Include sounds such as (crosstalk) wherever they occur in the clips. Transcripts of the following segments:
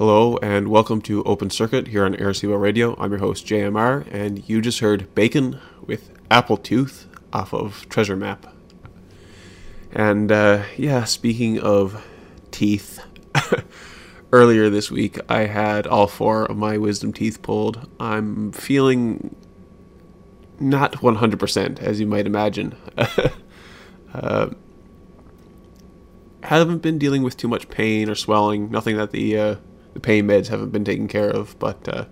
Hello and welcome to Open Circuit here on Arecibo Radio. I'm your host JMR, and you just heard b4kn with Apple Tooth off of Treasure Map. And uh, yeah, speaking of teeth, (laughs) earlier this week I had all four of my wisdom teeth pulled. I'm feeling not 100%, as you might imagine. (laughs) uh, haven't been dealing with too much pain or swelling. Nothing that the uh, the pain meds haven't been taken care of. But uh,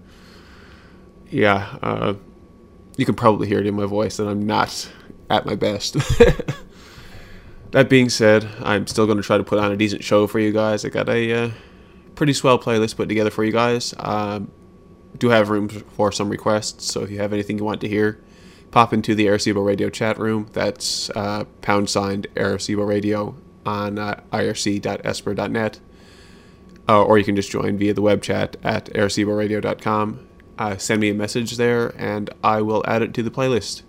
yeah, uh, you can probably hear it in my voice that I'm not at my best. (laughs) that being said, I'm still going to try to put on a decent show for you guys. I got a uh, pretty swell playlist put together for you guys. Um, do have room for some requests, so if you have anything you want to hear, pop into the Arecibo Radio chat room. That's uh, pound signed Arecibo Radio on uh, irc.esper.net. Uh, or you can just join via the web chat at areciboradio.com. Uh, send me a message there, and I will add it to the playlist.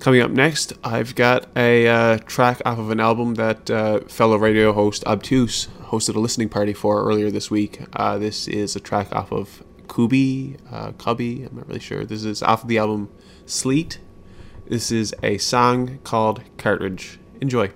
Coming up next, I've got a uh, track off of an album that uh, fellow radio host Obtuse hosted a listening party for earlier this week. Uh, this is a track off of Kubbi, uh, Cubby, I'm not really sure. This is off of the album Sleet. This is a song called Cartridge. Enjoy.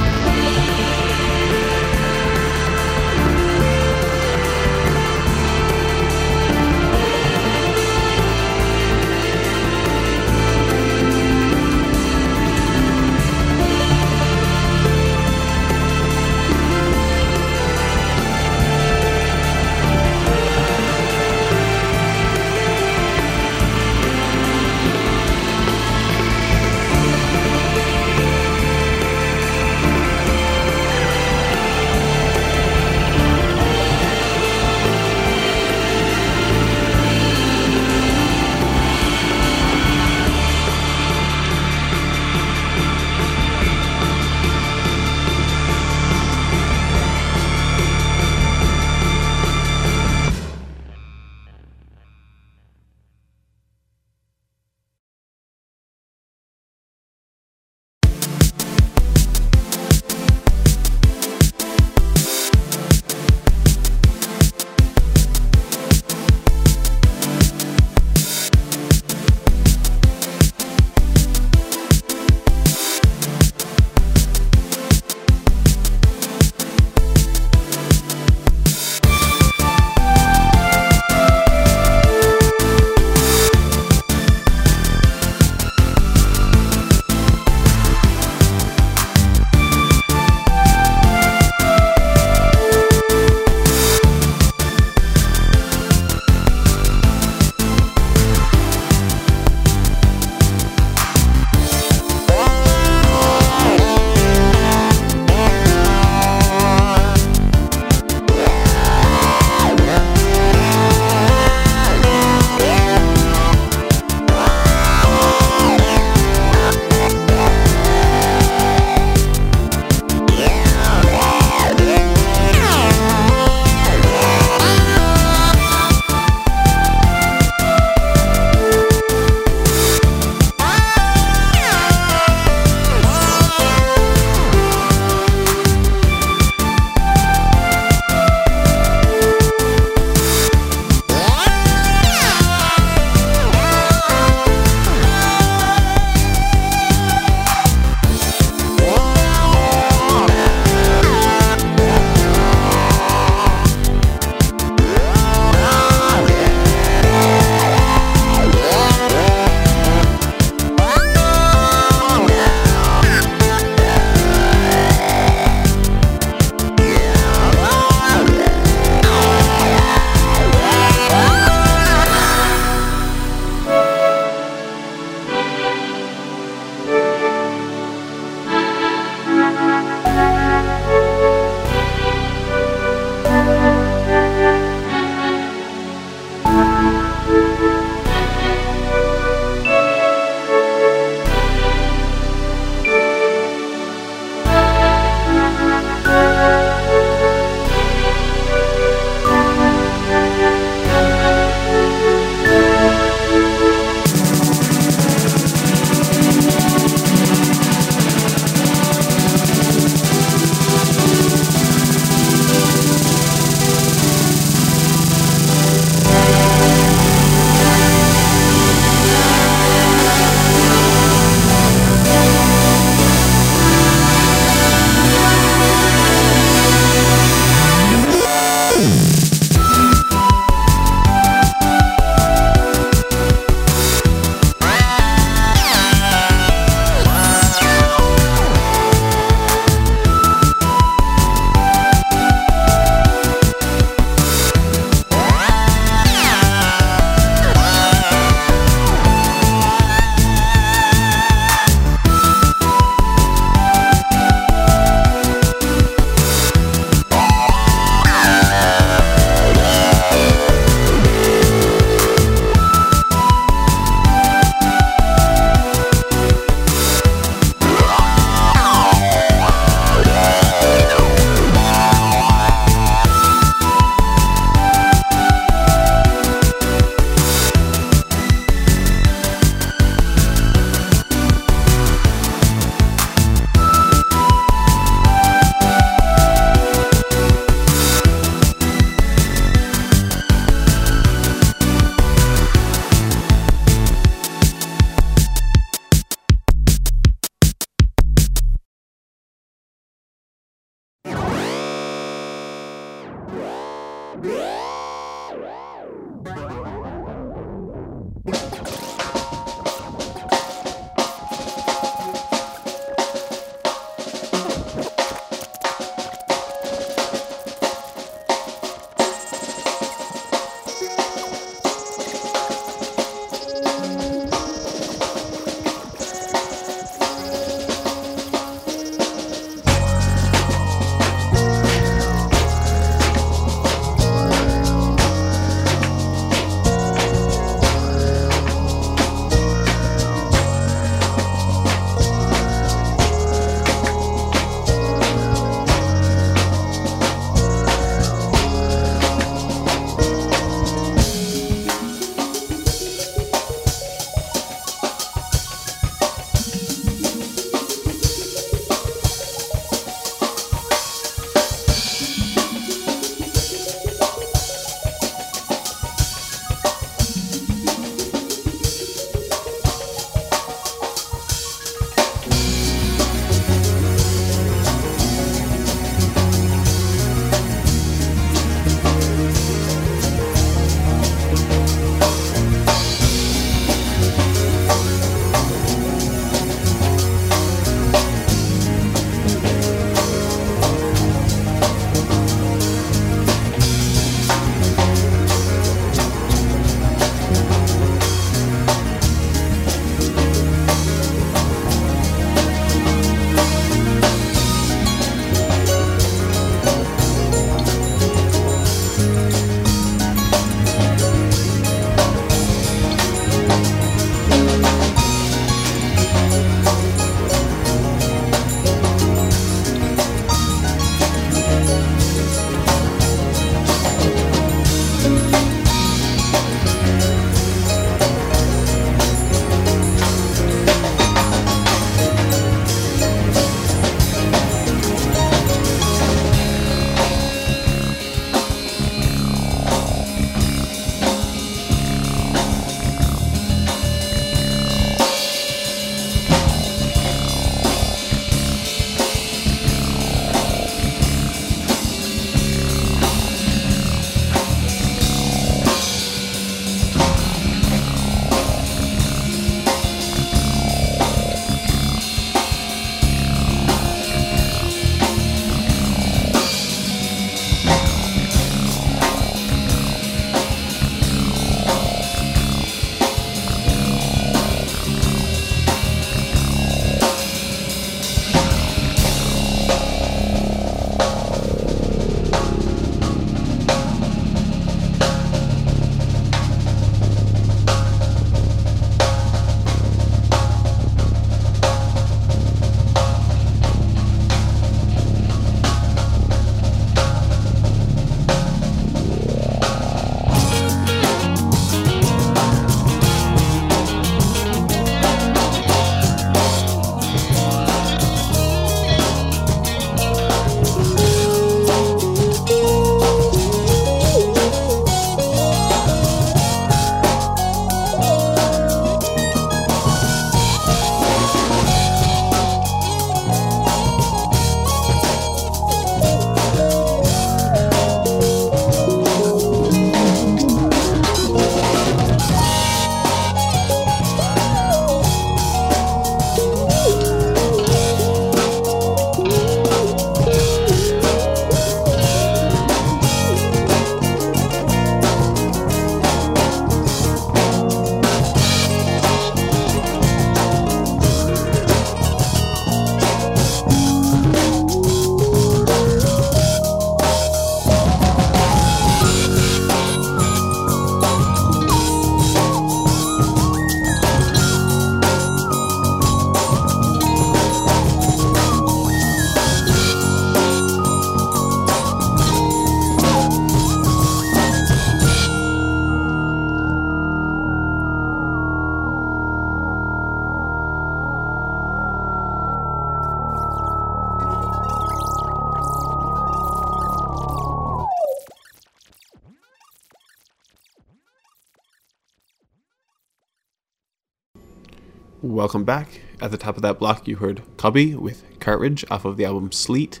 Welcome back. At the top of that block, you heard Kubbi with Cartridge off of the album Sleet.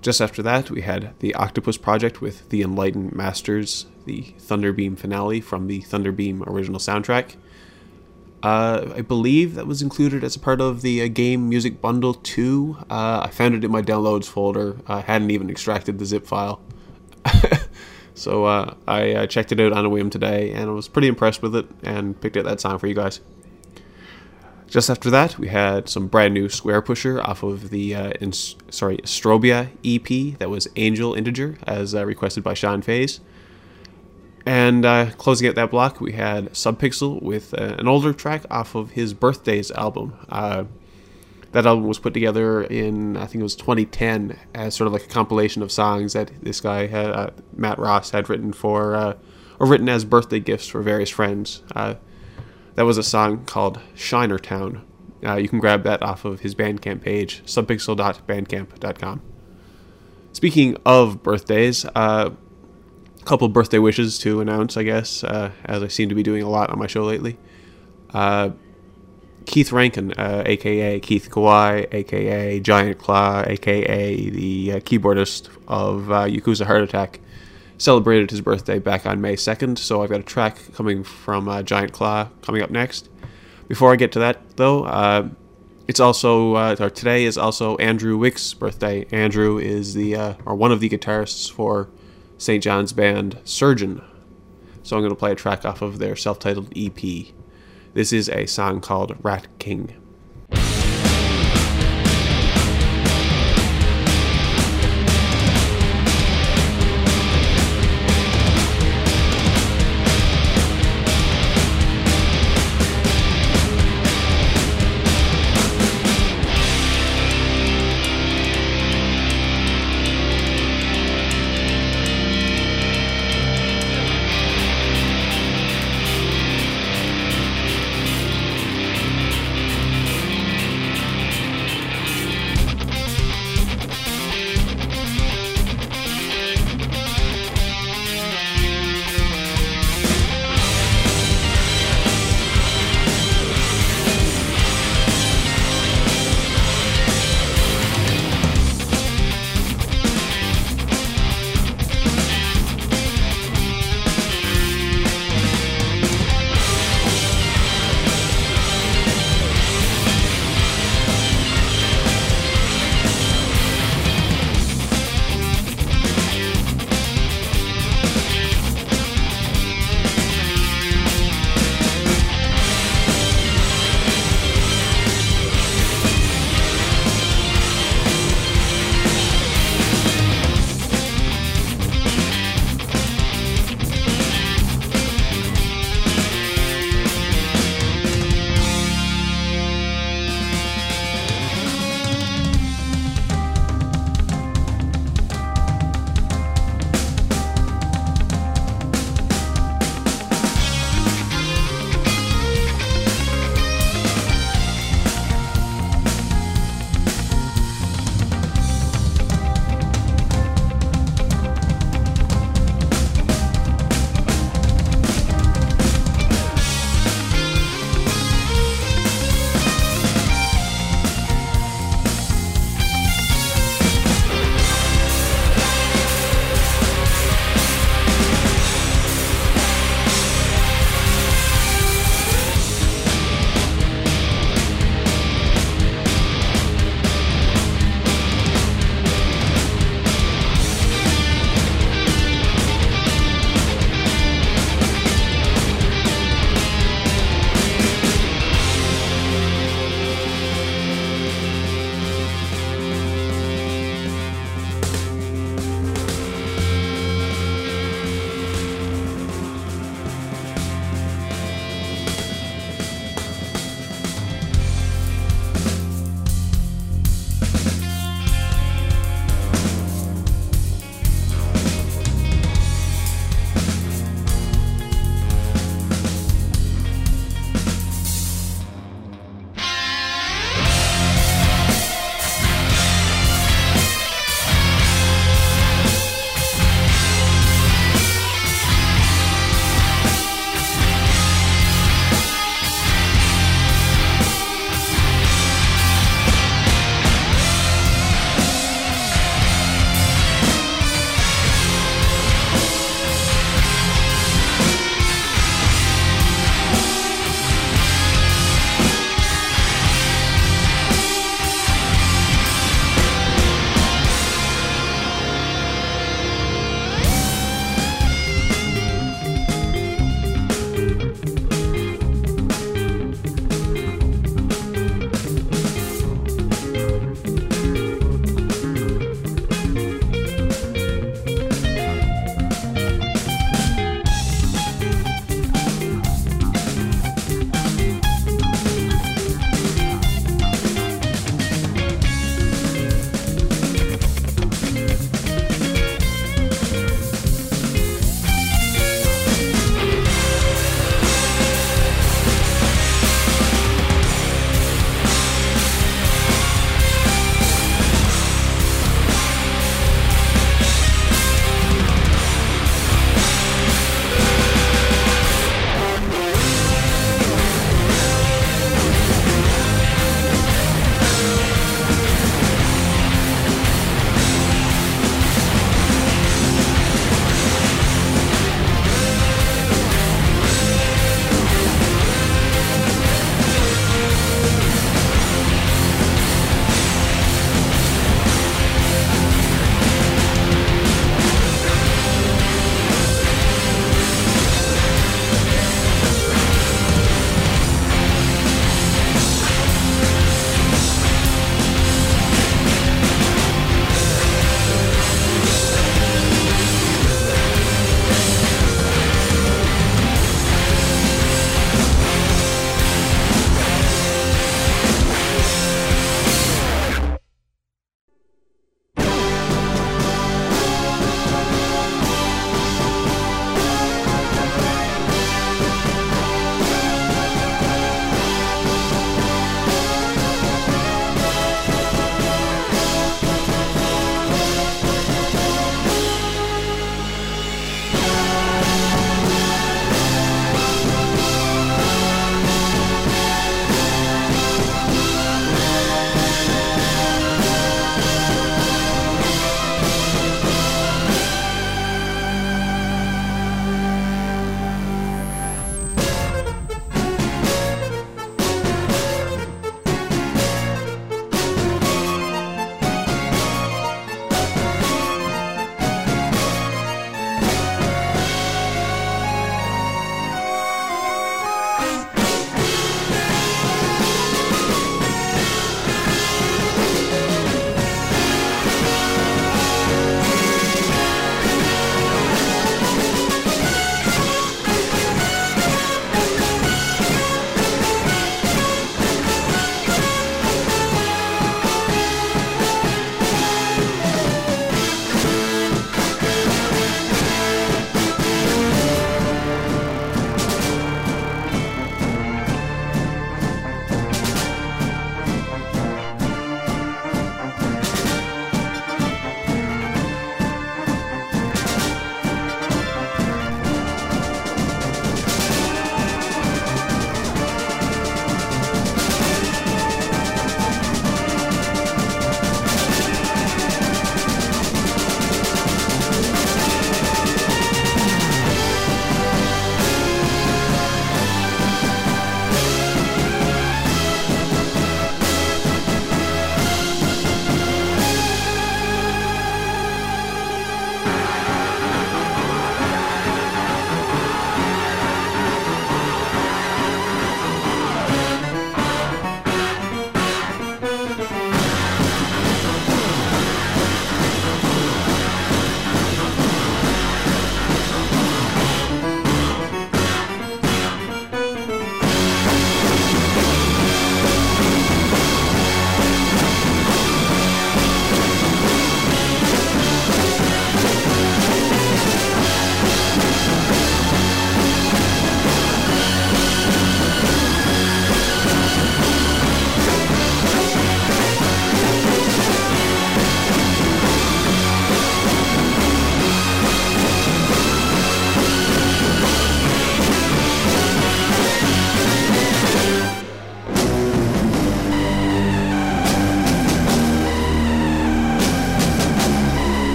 Just after that, we had the Octopus Project with The Enlightened Masters, the Thunderbeam finale from the Thunderbeam original soundtrack. Uh, I believe that was included as a part of the uh, Game Music Bundle 2. Uh, I found it in my downloads folder. I hadn't even extracted the zip file. (laughs) so uh, I uh, checked it out on a whim today and I was pretty impressed with it and picked out that song for you guys. Just after that, we had some brand new Squarepusher off of the uh, in, sorry Enstrobia EP that was Angel Integer as requested by Sean Faze. And uh, closing out that block, we had Subpixel with uh, an older track off of his Birthdays album. Uh, that album was put together in, I think it was 2010, as sort of like a compilation of songs that this guy, had, uh, Matt Ross, had written for, uh, or written as birthday gifts for various friends. Uh, that was a song called Shiner Town. you can grab that off of his Bandcamp page, subpixel.bandcamp.com. Speaking of birthdays, uh couple birthday wishes to announce, I guess, uh, as I seem to be doing a lot on my show lately. Uh, Keith Rankin, uh, aka Keith Kawai, aka Giant Claw, aka the uh, keyboardist of uh, Yakuza Heart Attack, celebrated his birthday back on May 2nd, so I've got a track coming from uh, Giant Claw coming up next. Before I get to that, though, it's also uh, today is also Andrew Wick's birthday. Andrew is the uh, or one of the guitarists for St. John's band Surgeon. So I'm going to play a track off of their self titled EP. This is a song called Rat King.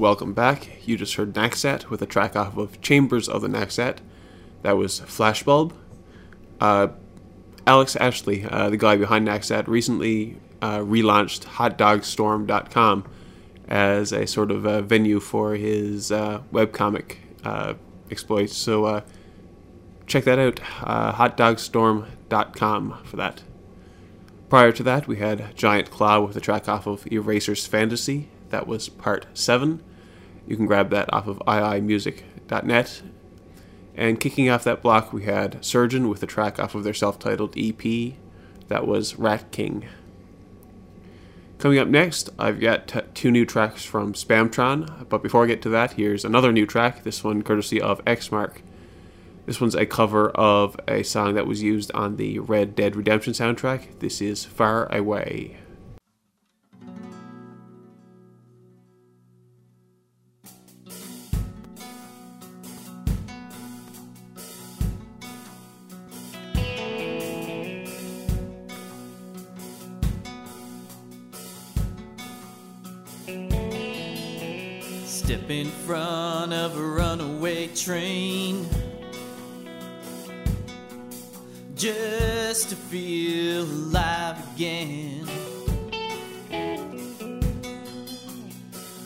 Welcome back. You just heard Naxat with a track off of Chambers of the Naxat. That was Flashbulb. Uh, Alex Ashley, uh, the guy behind Naxat, recently uh, relaunched HotDogStorm.com as a sort of a venue for his uh, webcomic uh, exploits. So uh, check that out, uh, HotDogStorm.com for that. Prior to that, we had Giant Claw with a track off of Eraser's Fantasy. That was part 7. You can grab that off of iimusic.net. And kicking off that block, we had Surgeon with a track off of their self titled EP. That was Rat King. Coming up next, I've got t- two new tracks from Spamtron. But before I get to that, here's another new track, this one courtesy of Xmark. This one's a cover of a song that was used on the Red Dead Redemption soundtrack. This is Far Away. In front of a runaway train just to feel alive again.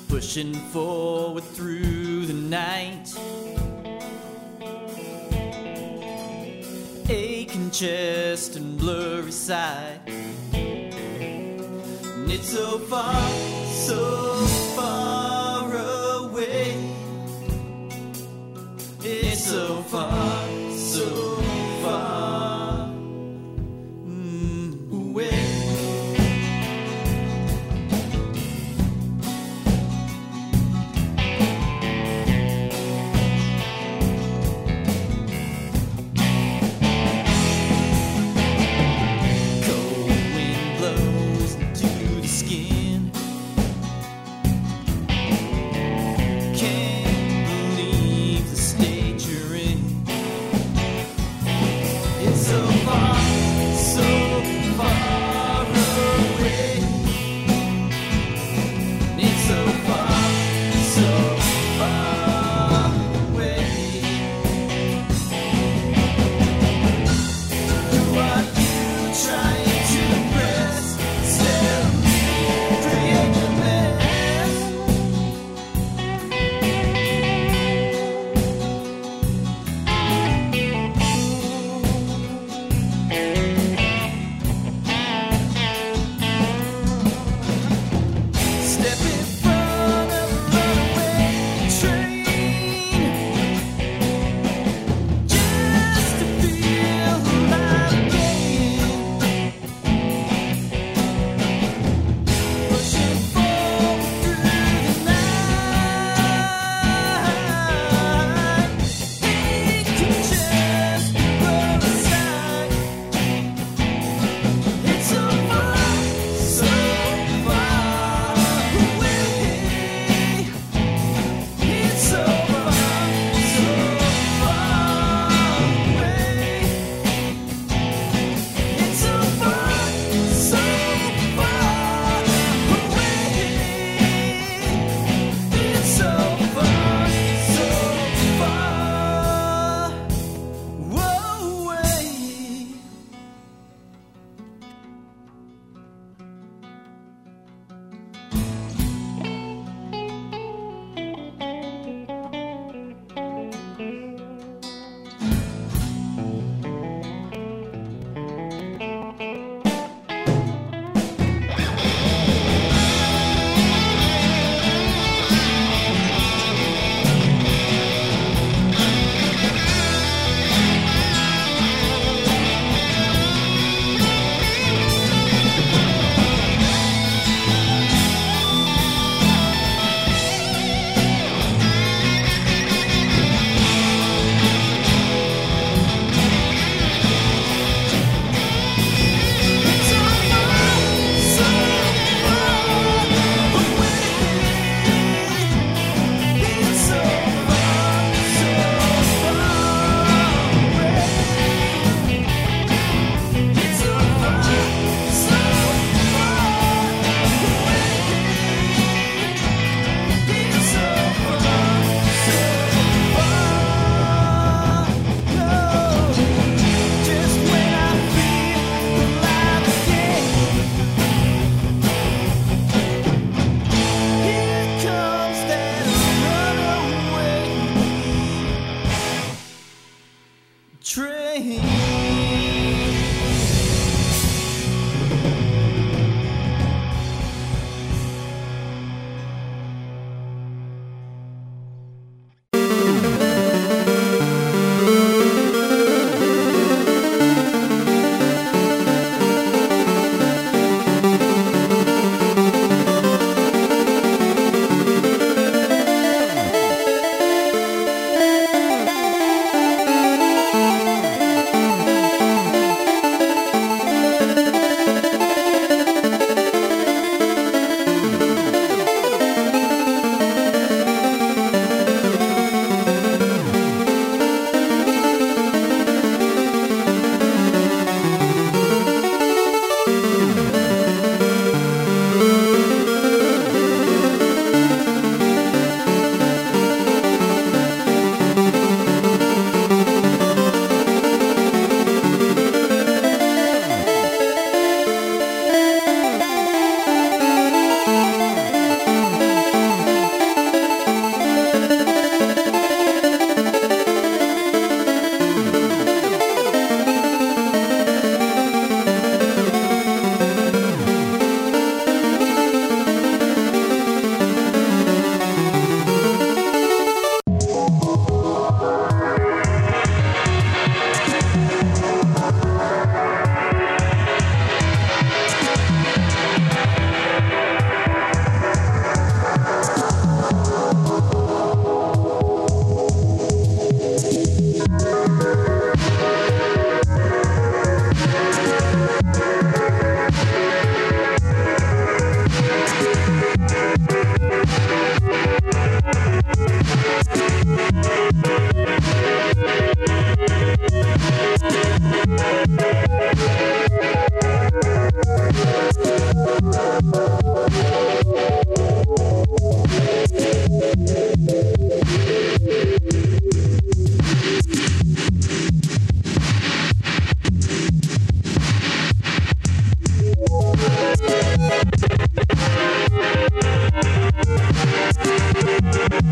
Pushing forward through the night, aching chest and blurry sight. And it's so far, so It's so far, so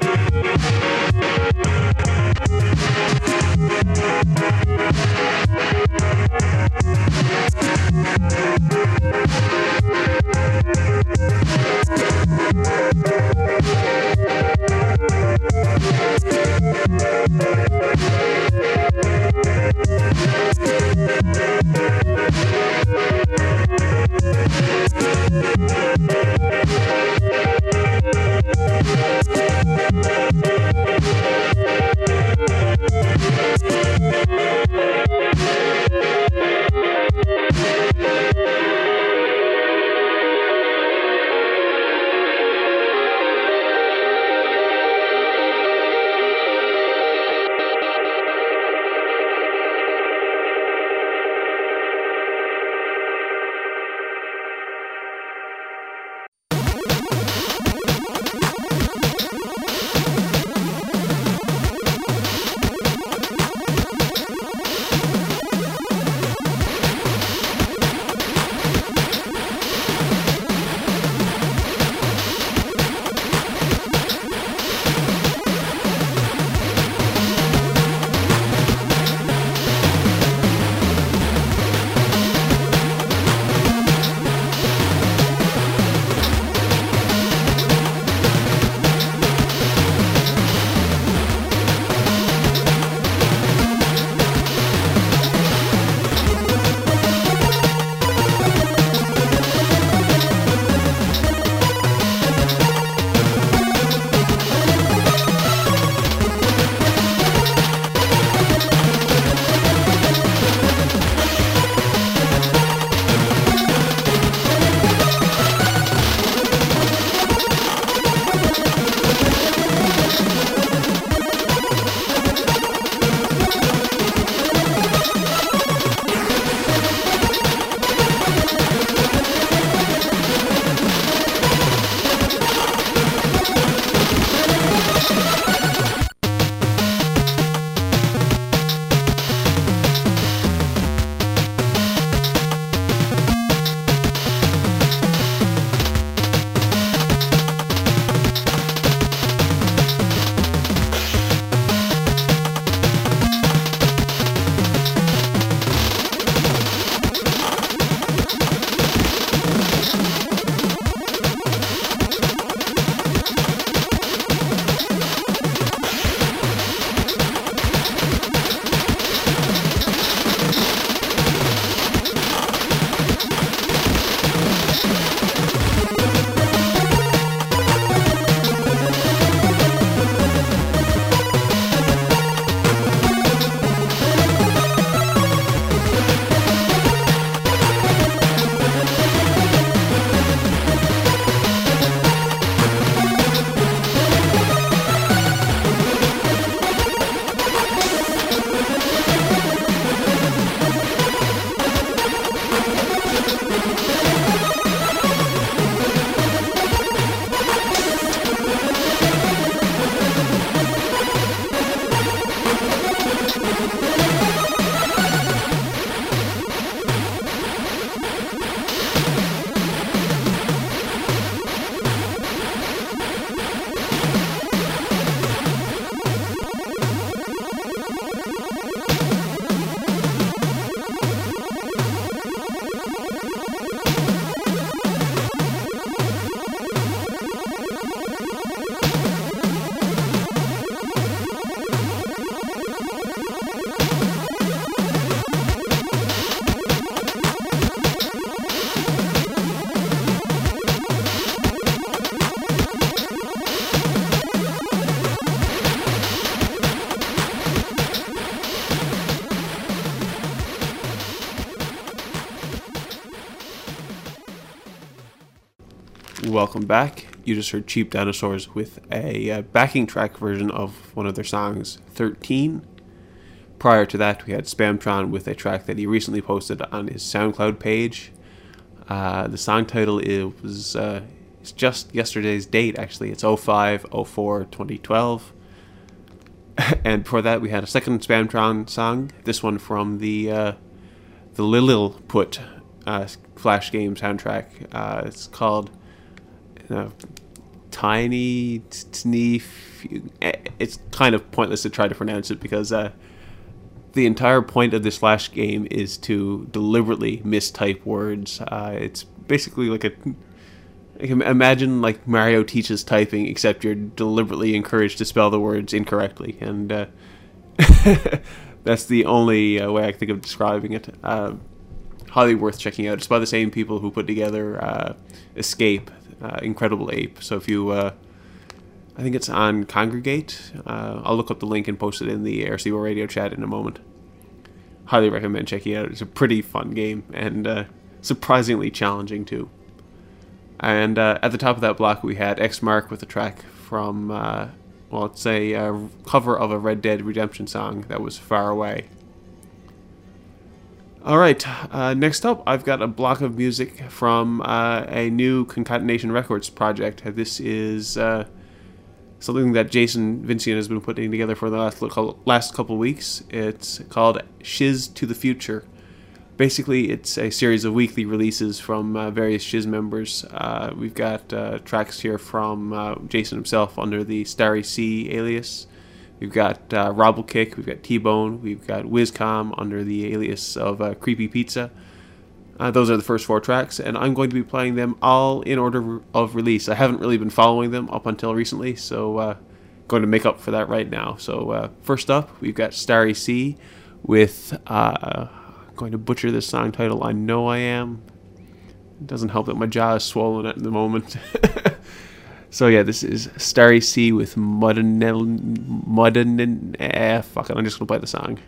Bye. Welcome back. You just heard Cheap Dinosaurs with a uh, backing track version of one of their songs, 13. Prior to that, we had Spamtron with a track that he recently posted on his SoundCloud page. Uh, the song title is was uh, it's just yesterday's date, actually. It's 05 04 2012. (laughs) and before that, we had a second Spamtron song. This one from the uh, the Lilliput uh, Flash game soundtrack. Uh, it's called uh, Tiny Sneef. It's kind of pointless to try to pronounce it because uh, the entire point of this Flash game is to deliberately mistype words. Uh, it's basically like a imagine like Mario teaches typing, except you're deliberately encouraged to spell the words incorrectly, and uh, (laughs) that's the only uh, way I think of describing it. Uh, highly worth checking out. It's by the same people who put together uh, Escape, uh, Incredible Ape. So if you, uh, I think it's on Kongregate. I'll look up the link and post it in the RCO radio chat in a moment. Highly recommend checking it out. It's a pretty fun game and surprisingly challenging too. And uh, at the top of that block, we had X Mark with a track from, uh, well, it's a uh, cover of a Red Dead Redemption song that was Far Away. All right, uh, next up, I've got a block of music from uh, a new Concatenation Records project. This is uh, something that Jason Vincian has been putting together for the last, last couple weeks. It's called Shizz to the Future basically it's a series of weekly releases from uh, various Shizz members. Uh, we've got uh, tracks here from Jason himself under the Starry Sea alias. We've got uh, Robblekick, we've got T-Bone, we've got Wizcom under the alias of uh, Creepy Pizza. those are the first four tracks, and I'm going to be playing them all in order of release. I haven't really been following them up until recently, so going to make up for that right now. So first up, we've got Starry Sea with going to butcher this song title. I know I am. It doesn't help that my jaw is swollen at the moment. (laughs) so yeah, this is Starry Sea with Mudden Mudden. Eh, fuck it. I'm just gonna play the song.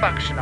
Is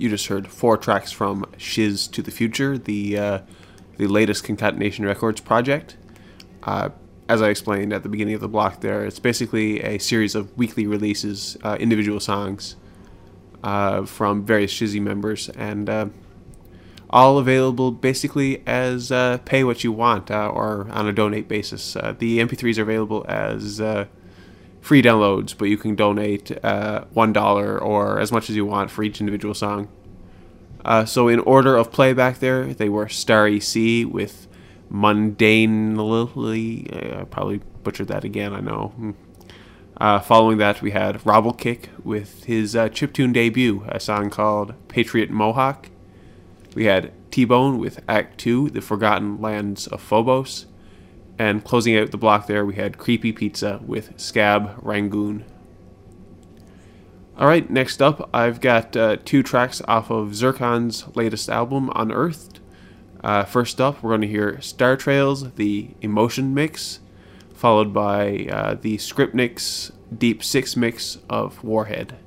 You just heard four tracks from Shizz to the Future, the uh, the latest Concatenation Records project. Uh, as I explained at the beginning of the block, there it's basically a series of weekly releases, uh, individual songs uh, from various Shizzy members, and uh, all available basically as uh, pay what you want or on a donate basis. The MP3s are available as free downloads, but you can donate uh, one dollar or as much as you want for each individual song. Uh, so in order of playback, there they were Starry Sea with Mundanely. I probably butchered that again. I know. Hmm. Uh, following that, we had Robblekick with his uh, chiptune debut, a song called Patriot Mohawk. We had T Bone with Act 2, The Forgotten Lands of Phobos. And closing out the block there, we had Creepy Pizza with Scab Rangoon. Alright, next up, I've got uh, two tracks off of Zircon's latest album, Unearthed. Uh, first up, we're going to hear Star Trails, the Emotion Mix, followed by uh, the Scriptniks Deep Six mix of Warhead.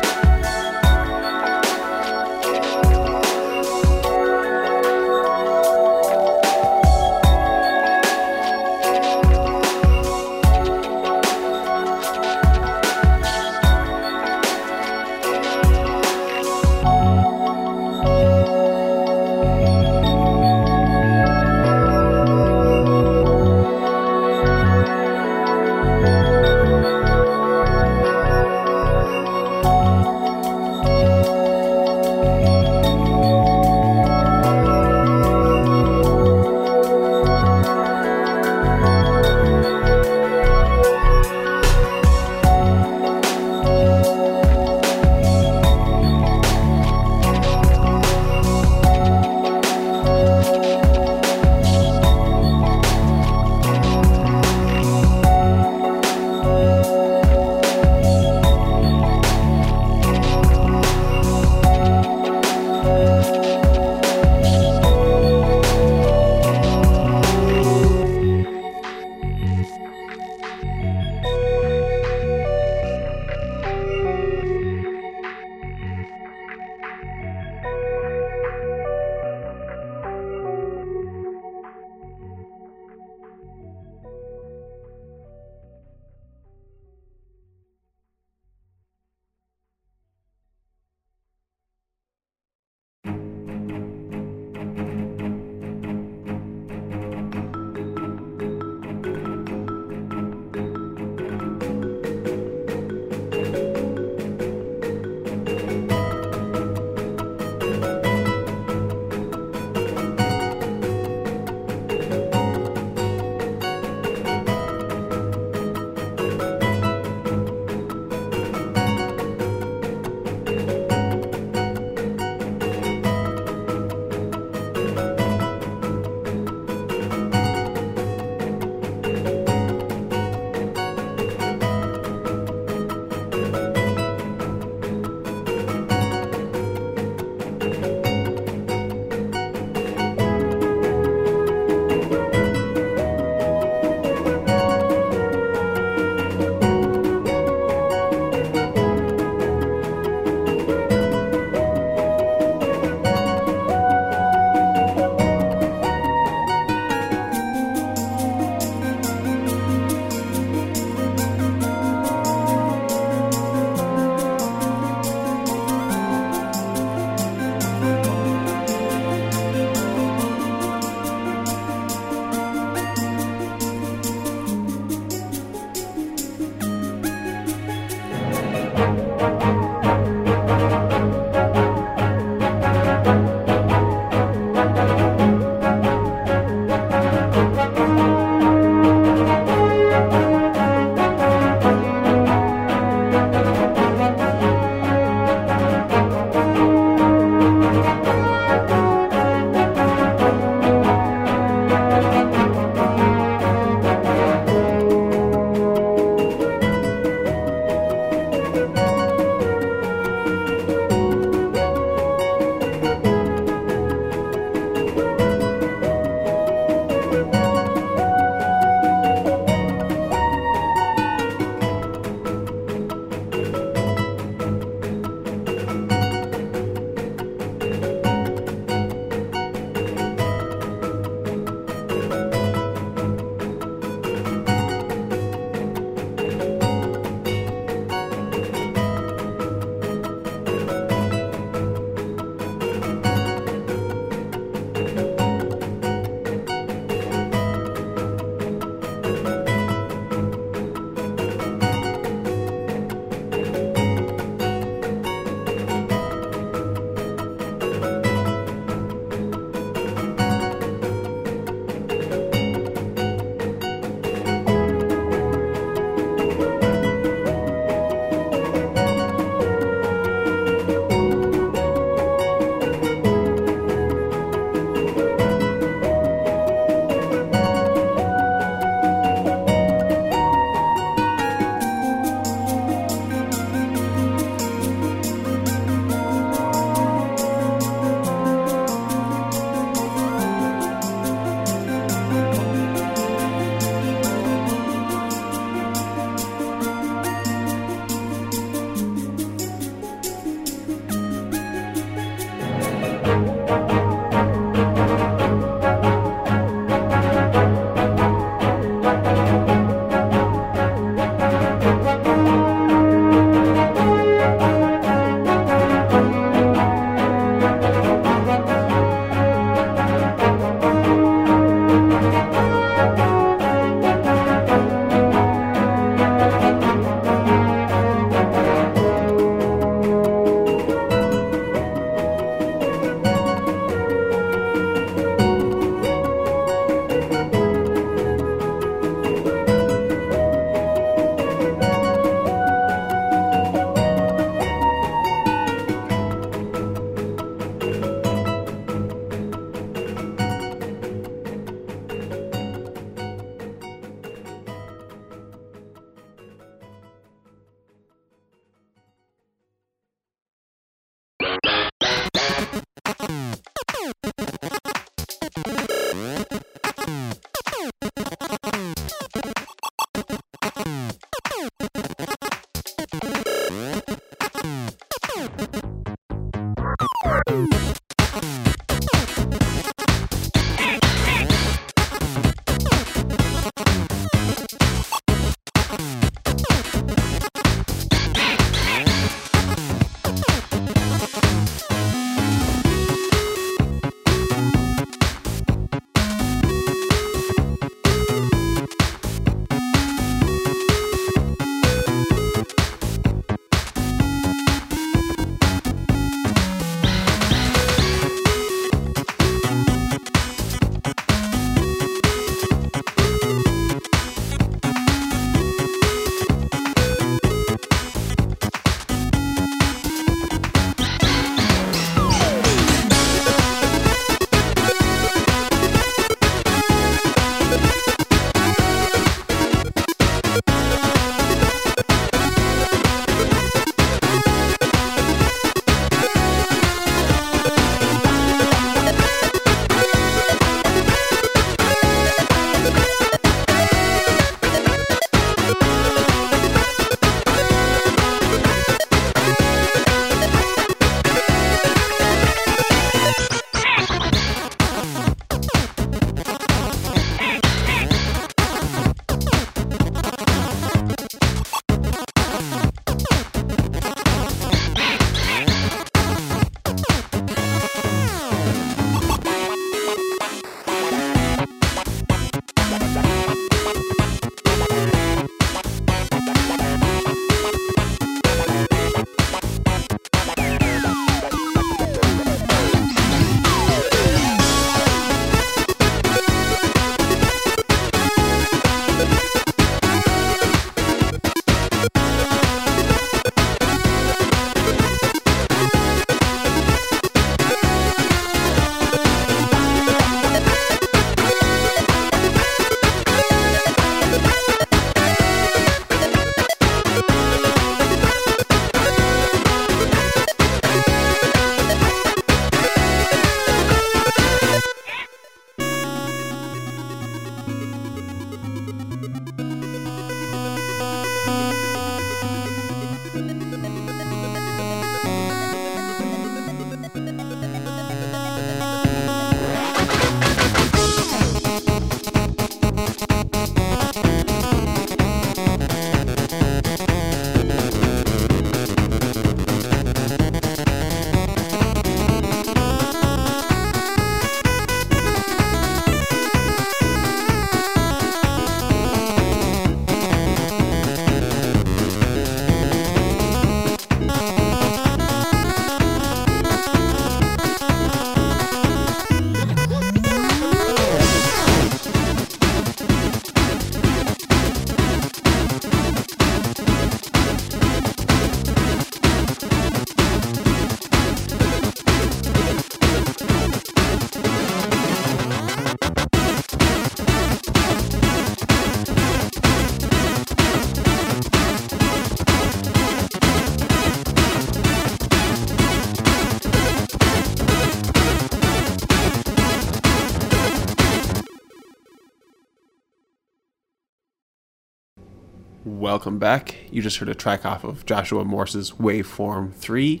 Welcome back. You just heard a track off of Joshua Morse's Waveform 3.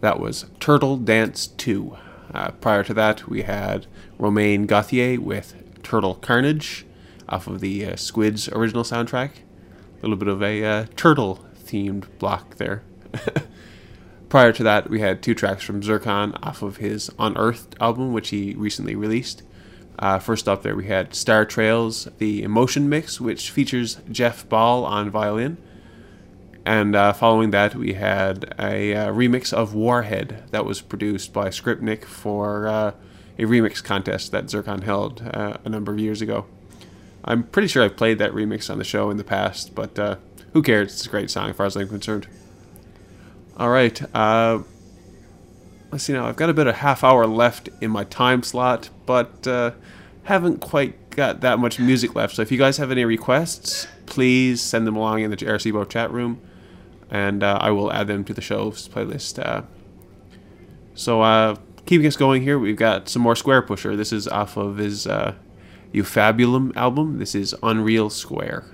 That was Turtle Dance 2. Uh, prior to that, we had Romain Gauthier with Turtle Carnage off of the uh, Squids original soundtrack. A little bit of a uh, turtle themed block there. (laughs) prior to that, we had two tracks from Zircon off of his Unearthed album, which he recently released. Uh, first up, there we had Star Trails, the Emotion Mix, which features Jeff Ball on violin. And uh, following that, we had a uh, remix of Warhead that was produced by Scriptnik for uh, a remix contest that Zircon held uh, a number of years ago. I'm pretty sure I've played that remix on the show in the past, but uh, who cares? It's a great song as far as I'm concerned. All right. Let's see now. I've got about a half hour left in my time slot, but uh, haven't quite got that much music left. So if you guys have any requests, please send them along in the RCBO chat room, and uh, I will add them to the show's playlist. Uh, so uh, keeping us going here, we've got some more Squarepusher. This is off of his uh, Ufabulum album. This is Unreal Square.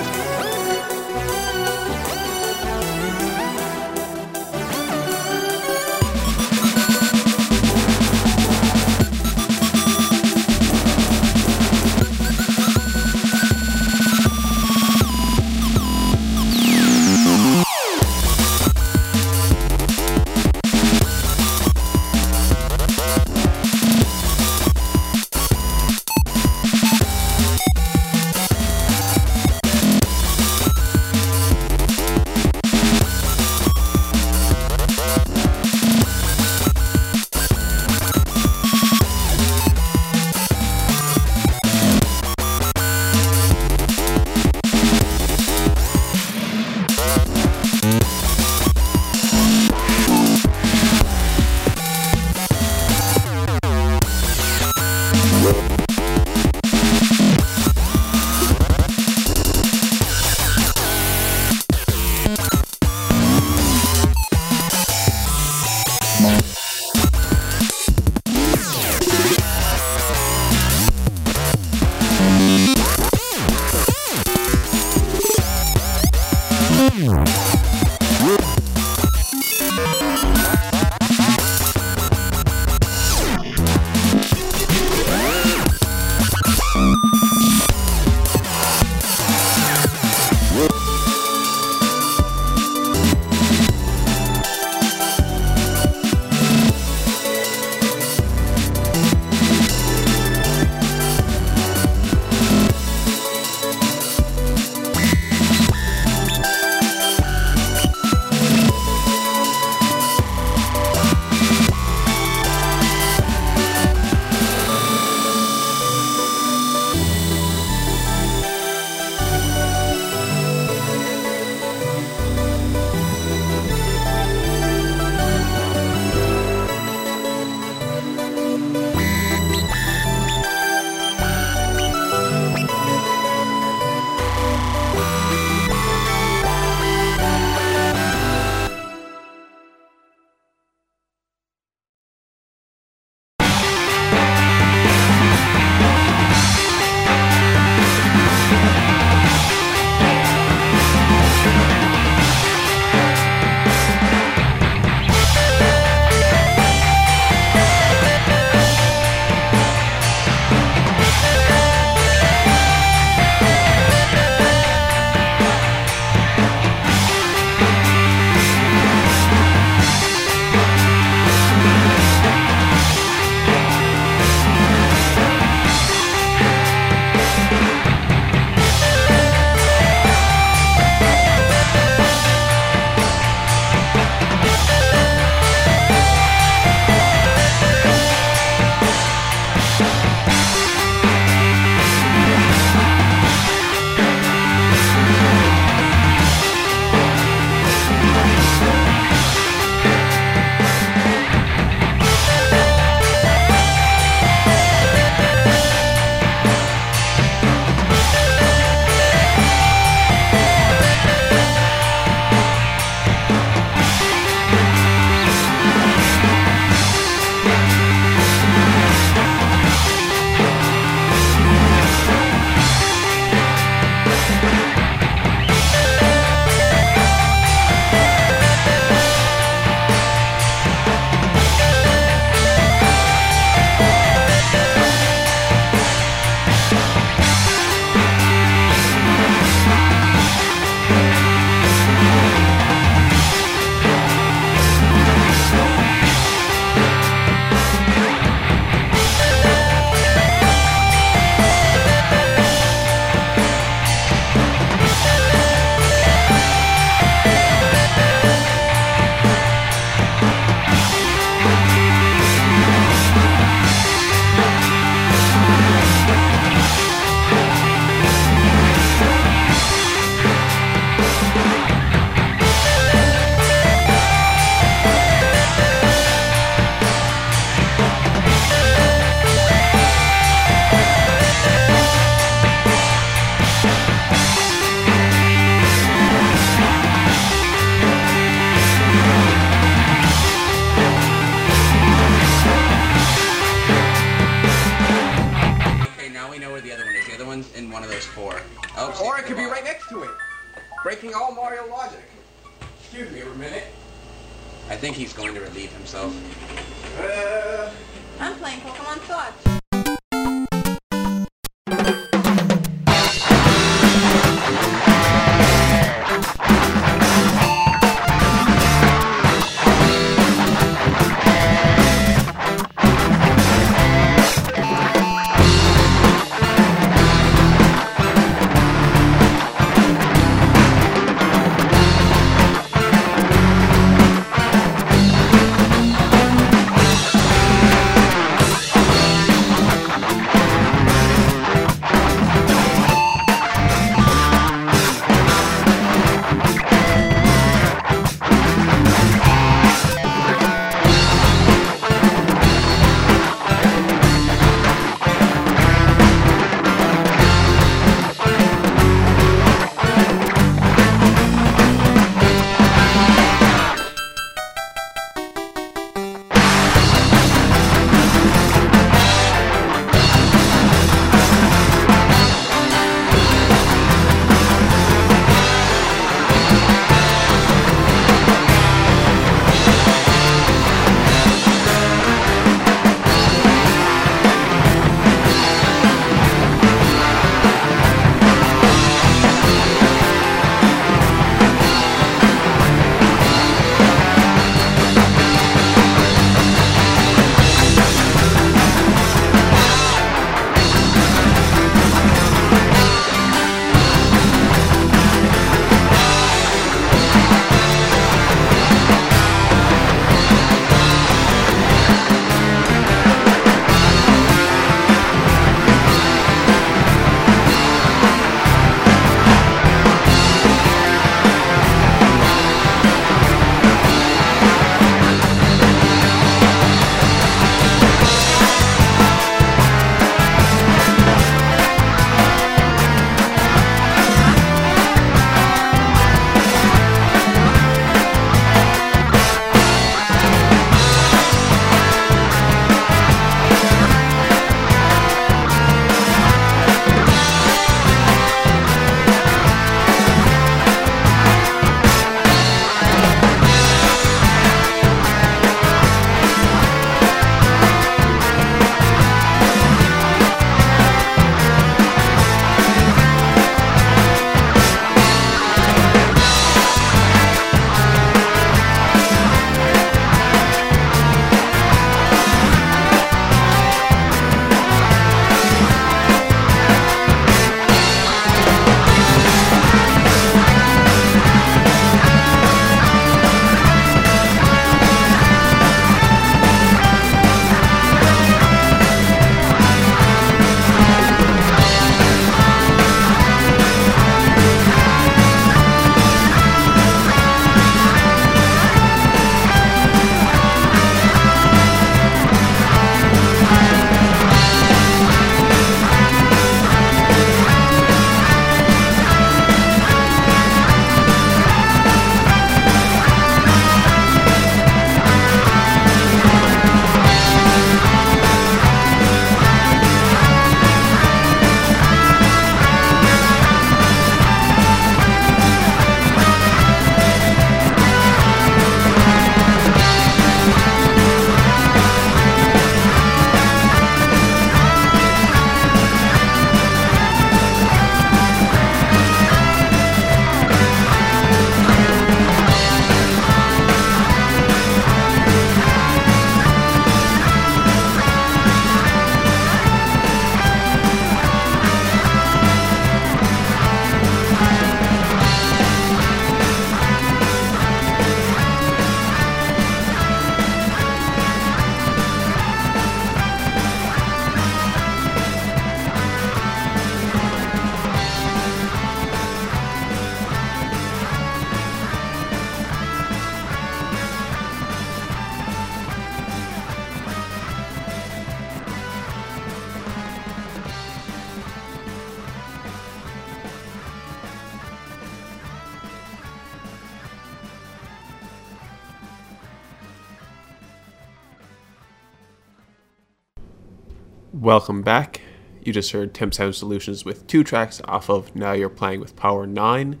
Welcome back. You just heard Temp Sound Solutions with two tracks off of Now You're Playing with Power 9.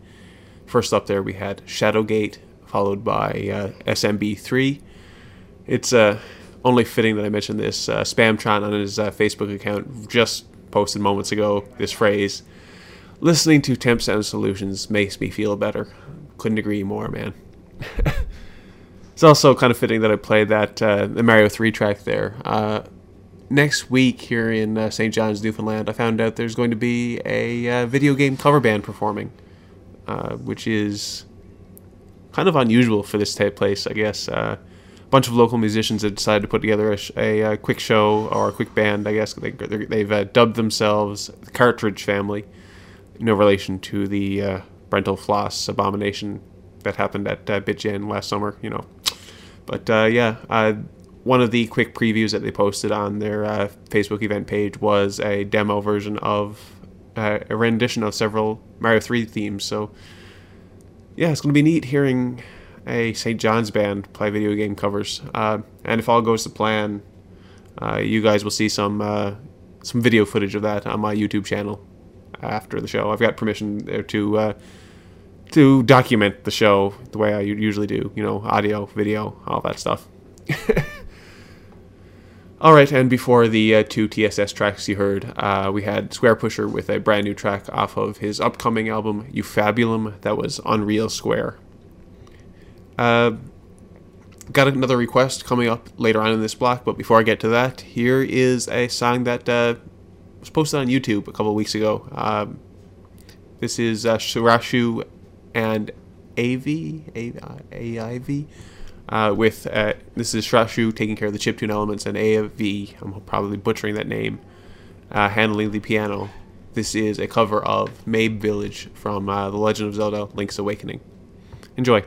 First up there, we had Shadowgate, followed by uh, SMB3. It's uh, only fitting that I mentioned this. Uh, Spamtron on his uh, Facebook account just posted moments ago this phrase Listening to Temp Sound Solutions makes me feel better. Couldn't agree more, man. (laughs) it's also kind of fitting that I played that uh, the Mario 3 track there. Next week here in uh, St. John's, Newfoundland, I found out there's going to be a uh, video game cover band performing, uh, which is kind of unusual for this type of place, I guess. Uh, a bunch of local musicians have decided to put together a, sh- a, uh quick show or a quick band, I guess. They, they've uh, dubbed themselves the Cartridge Family, no relation to the uh, Brentalfloss abomination that happened at uh, BitGen last summer, you know. But yeah, one of the quick previews that they posted on their uh, Facebook event page was a demo version of uh, a rendition of several Mario 3 themes. So yeah, it's going to be neat hearing a St. John's band play video game covers. Uh, and if all goes to plan, uh, you guys will see some uh, some video footage of that on my YouTube channel after the show. I've got permission there to uh, to document the show the way I usually do. You know, audio, video, all that stuff. (laughs) All right, and before the uh, two TSS tracks you heard, uh, we had Squarepusher with a brand new track off of his upcoming album Ufabulum that was Unreal Square. Uh, got another request coming up later on in this block, but before I get to that, here is a song that uh, was posted on YouTube a couple weeks ago. Um, this is uh, Shirashu and AV, AIV, uh, with uh, this is Shirashu taking care of the chiptune elements and AV, I'm probably butchering that name, uh, handling the piano. This is a cover of Mabe Village from uh, The Legend of Zelda Link's Awakening. Enjoy.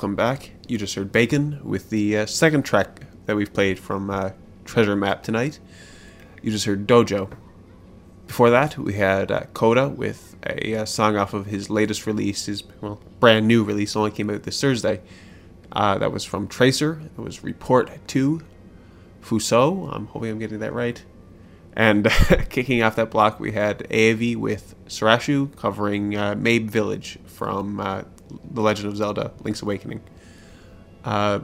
Welcome back. You just heard Bacon with the uh, second track that we've played from uh, Treasure Map tonight. You just heard Dojo. Before that, we had uh, Coda with a uh, song off of his latest release, his well, brand new release, only came out this Thursday. Uh, that was from Tracer. It was Report 2 Fuso. I'm hoping I'm getting that right. And (laughs) kicking off that block, we had Aevi with Sarashu covering uh, Mabe Village from uh, The Legend of Zelda Link's Awakening. Uh,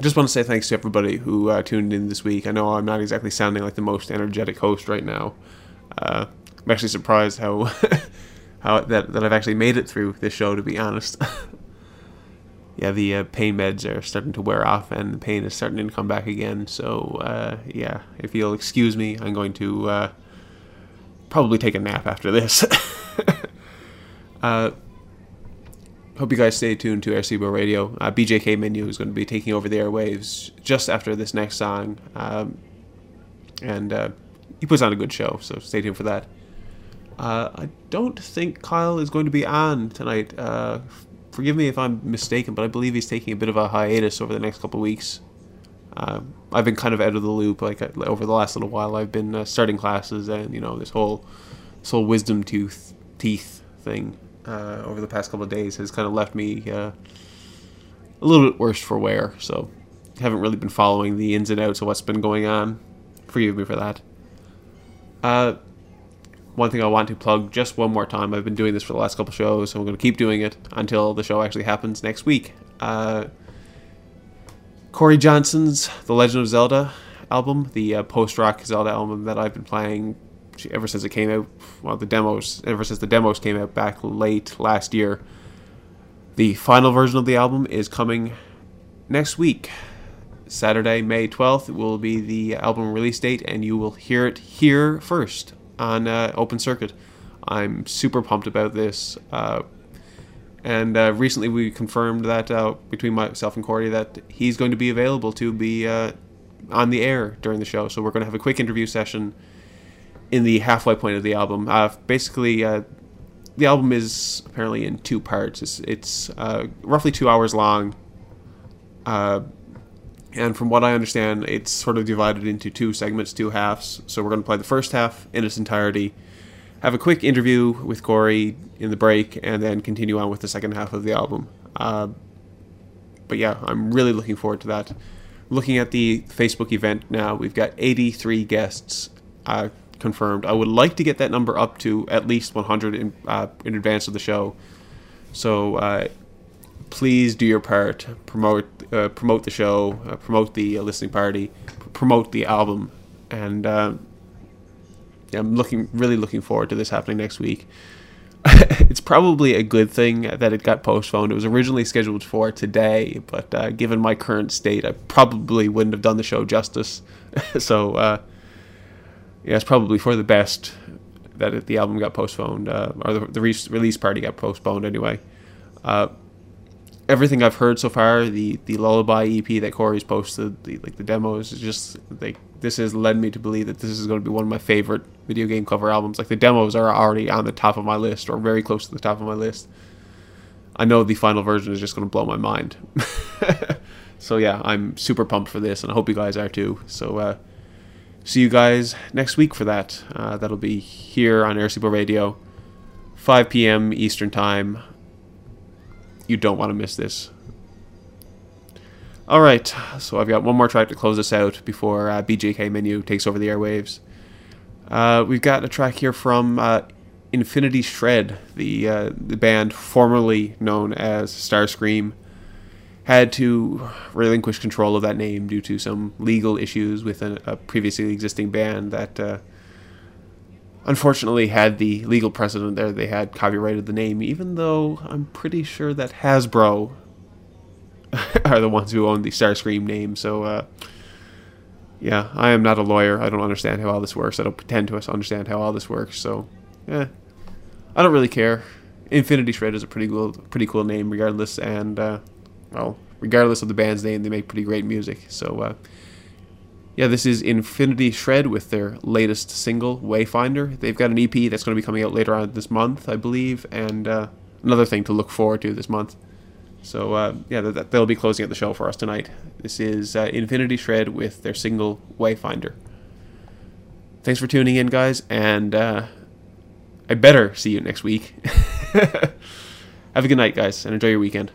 just want to say thanks to everybody who uh, tuned in this week. I know I'm not exactly sounding like the most energetic host right now. Uh, I'm actually surprised how (laughs) how that, that I've actually made it through this show, to be honest. (laughs) yeah, the uh, pain meds are starting to wear off, and the pain is starting to come back again. So uh, yeah, if you'll excuse me, I'm going to uh, probably take a nap after this. (laughs) uh, hope you guys stay tuned to Airseabo Radio. Uh, BJK Menu is going to be taking over the airwaves just after this next song, um, and uh, he puts on a good show. So stay tuned for that. Uh, I don't think Kyle is going to be on tonight. Uh, forgive me if I'm mistaken, but I believe he's taking a bit of a hiatus over the next couple weeks. Uh, I've been kind of out of the loop, like uh, over the last little while. I've been uh, starting classes, and you know this whole this whole wisdom tooth teeth thing uh, over the past couple of days has kind of left me uh, a little bit worse for wear. So haven't really been following the ins and outs of what's been going on. Forgive me for that. Uh, one thing I want to plug just one more time. I've been doing this for the last couple shows, so I'm going to keep doing it until the show actually happens next week. Uh, Corey Johnson's The Legend of Zelda album, the uh, post rock Zelda album that I've been playing ever since it came out. Well, the demos, ever since the demos came out back late last year. The final version of the album is coming next week. Saturday, May 12th will be the album release date, and you will hear it here first on uh, Open Circuit. I'm super pumped about this. Uh, and uh, recently we confirmed that uh, between myself and Corey that he's going to be available to be uh, on the air during the show. So we're going to have a quick interview session in the halfway point of the album. Uh, basically, uh, the album is apparently in two parts. It's, it's uh, roughly two hours long. and from what I understand, it's sort of divided into two segments, two halves. So we're going to play the first half in its entirety have a quick interview with Corey in the break, and then continue on with the second half of the album. Uh, but yeah, I'm really looking forward to that. Looking at the Facebook event now, we've got 83 guests uh, confirmed. I would like to get that number up to at least 100 in, uh, in advance of the show. So uh, please do your part. Promote uh, promote the show. Uh, promote the listening party. promote the album, and I'm looking really looking forward to this happening next week. (laughs) it's probably a good thing that it got postponed. It was originally scheduled for today, but uh, given my current state, I probably wouldn't have done the show justice. (laughs) so, uh, yeah, it's probably for the best that the album got postponed, uh, or the, the re- release party got postponed anyway. Uh, everything I've heard so far, the the Lullaby EP that Corey's posted, the like the demos, is just like this has led me to believe that this is going to be one of my favorite video game cover albums. Like the demos are already on the top of my list, or very close to the top of my list. I know the final version is just going to blow my mind. (laughs) so yeah, I'm super pumped for this, and I hope you guys are too. So uh, see you guys next week for that. Uh, that'll be here on Airseabo Radio, 5 p.m. Eastern Time. You don't want to miss this. All right, so I've got one more track to close us out before uh, BJK Menu takes over the airwaves. Uh, we've got a track here from uh, Infinity Shred, the uh, the band formerly known as Starscream, had to relinquish control of that name due to some legal issues with a, a previously existing band that uh, unfortunately had the legal precedent there. They had copyrighted the name, even though I'm pretty sure that Hasbro (laughs) are the ones who own the Starscream name. So, uh, yeah, I am not a lawyer. I don't understand how all this works. I don't pretend to understand how all this works. So, yeah, I don't really care. Infinity Shred is a pretty cool, pretty cool name, regardless. And uh, well, regardless of the band's name, they make pretty great music. So, uh, yeah, this is Infinity Shred with their latest single, Wayfinder. They've got an EP that's going to be coming out later on this month, I believe, and uh, another thing to look forward to this month. So uh, yeah, they'll be closing out the show for us tonight. This is uh, Infinity Shred with their single Wayfinder. Thanks for tuning in, guys, and uh, I better see you next week. (laughs) Have a good night, guys, and enjoy your weekend.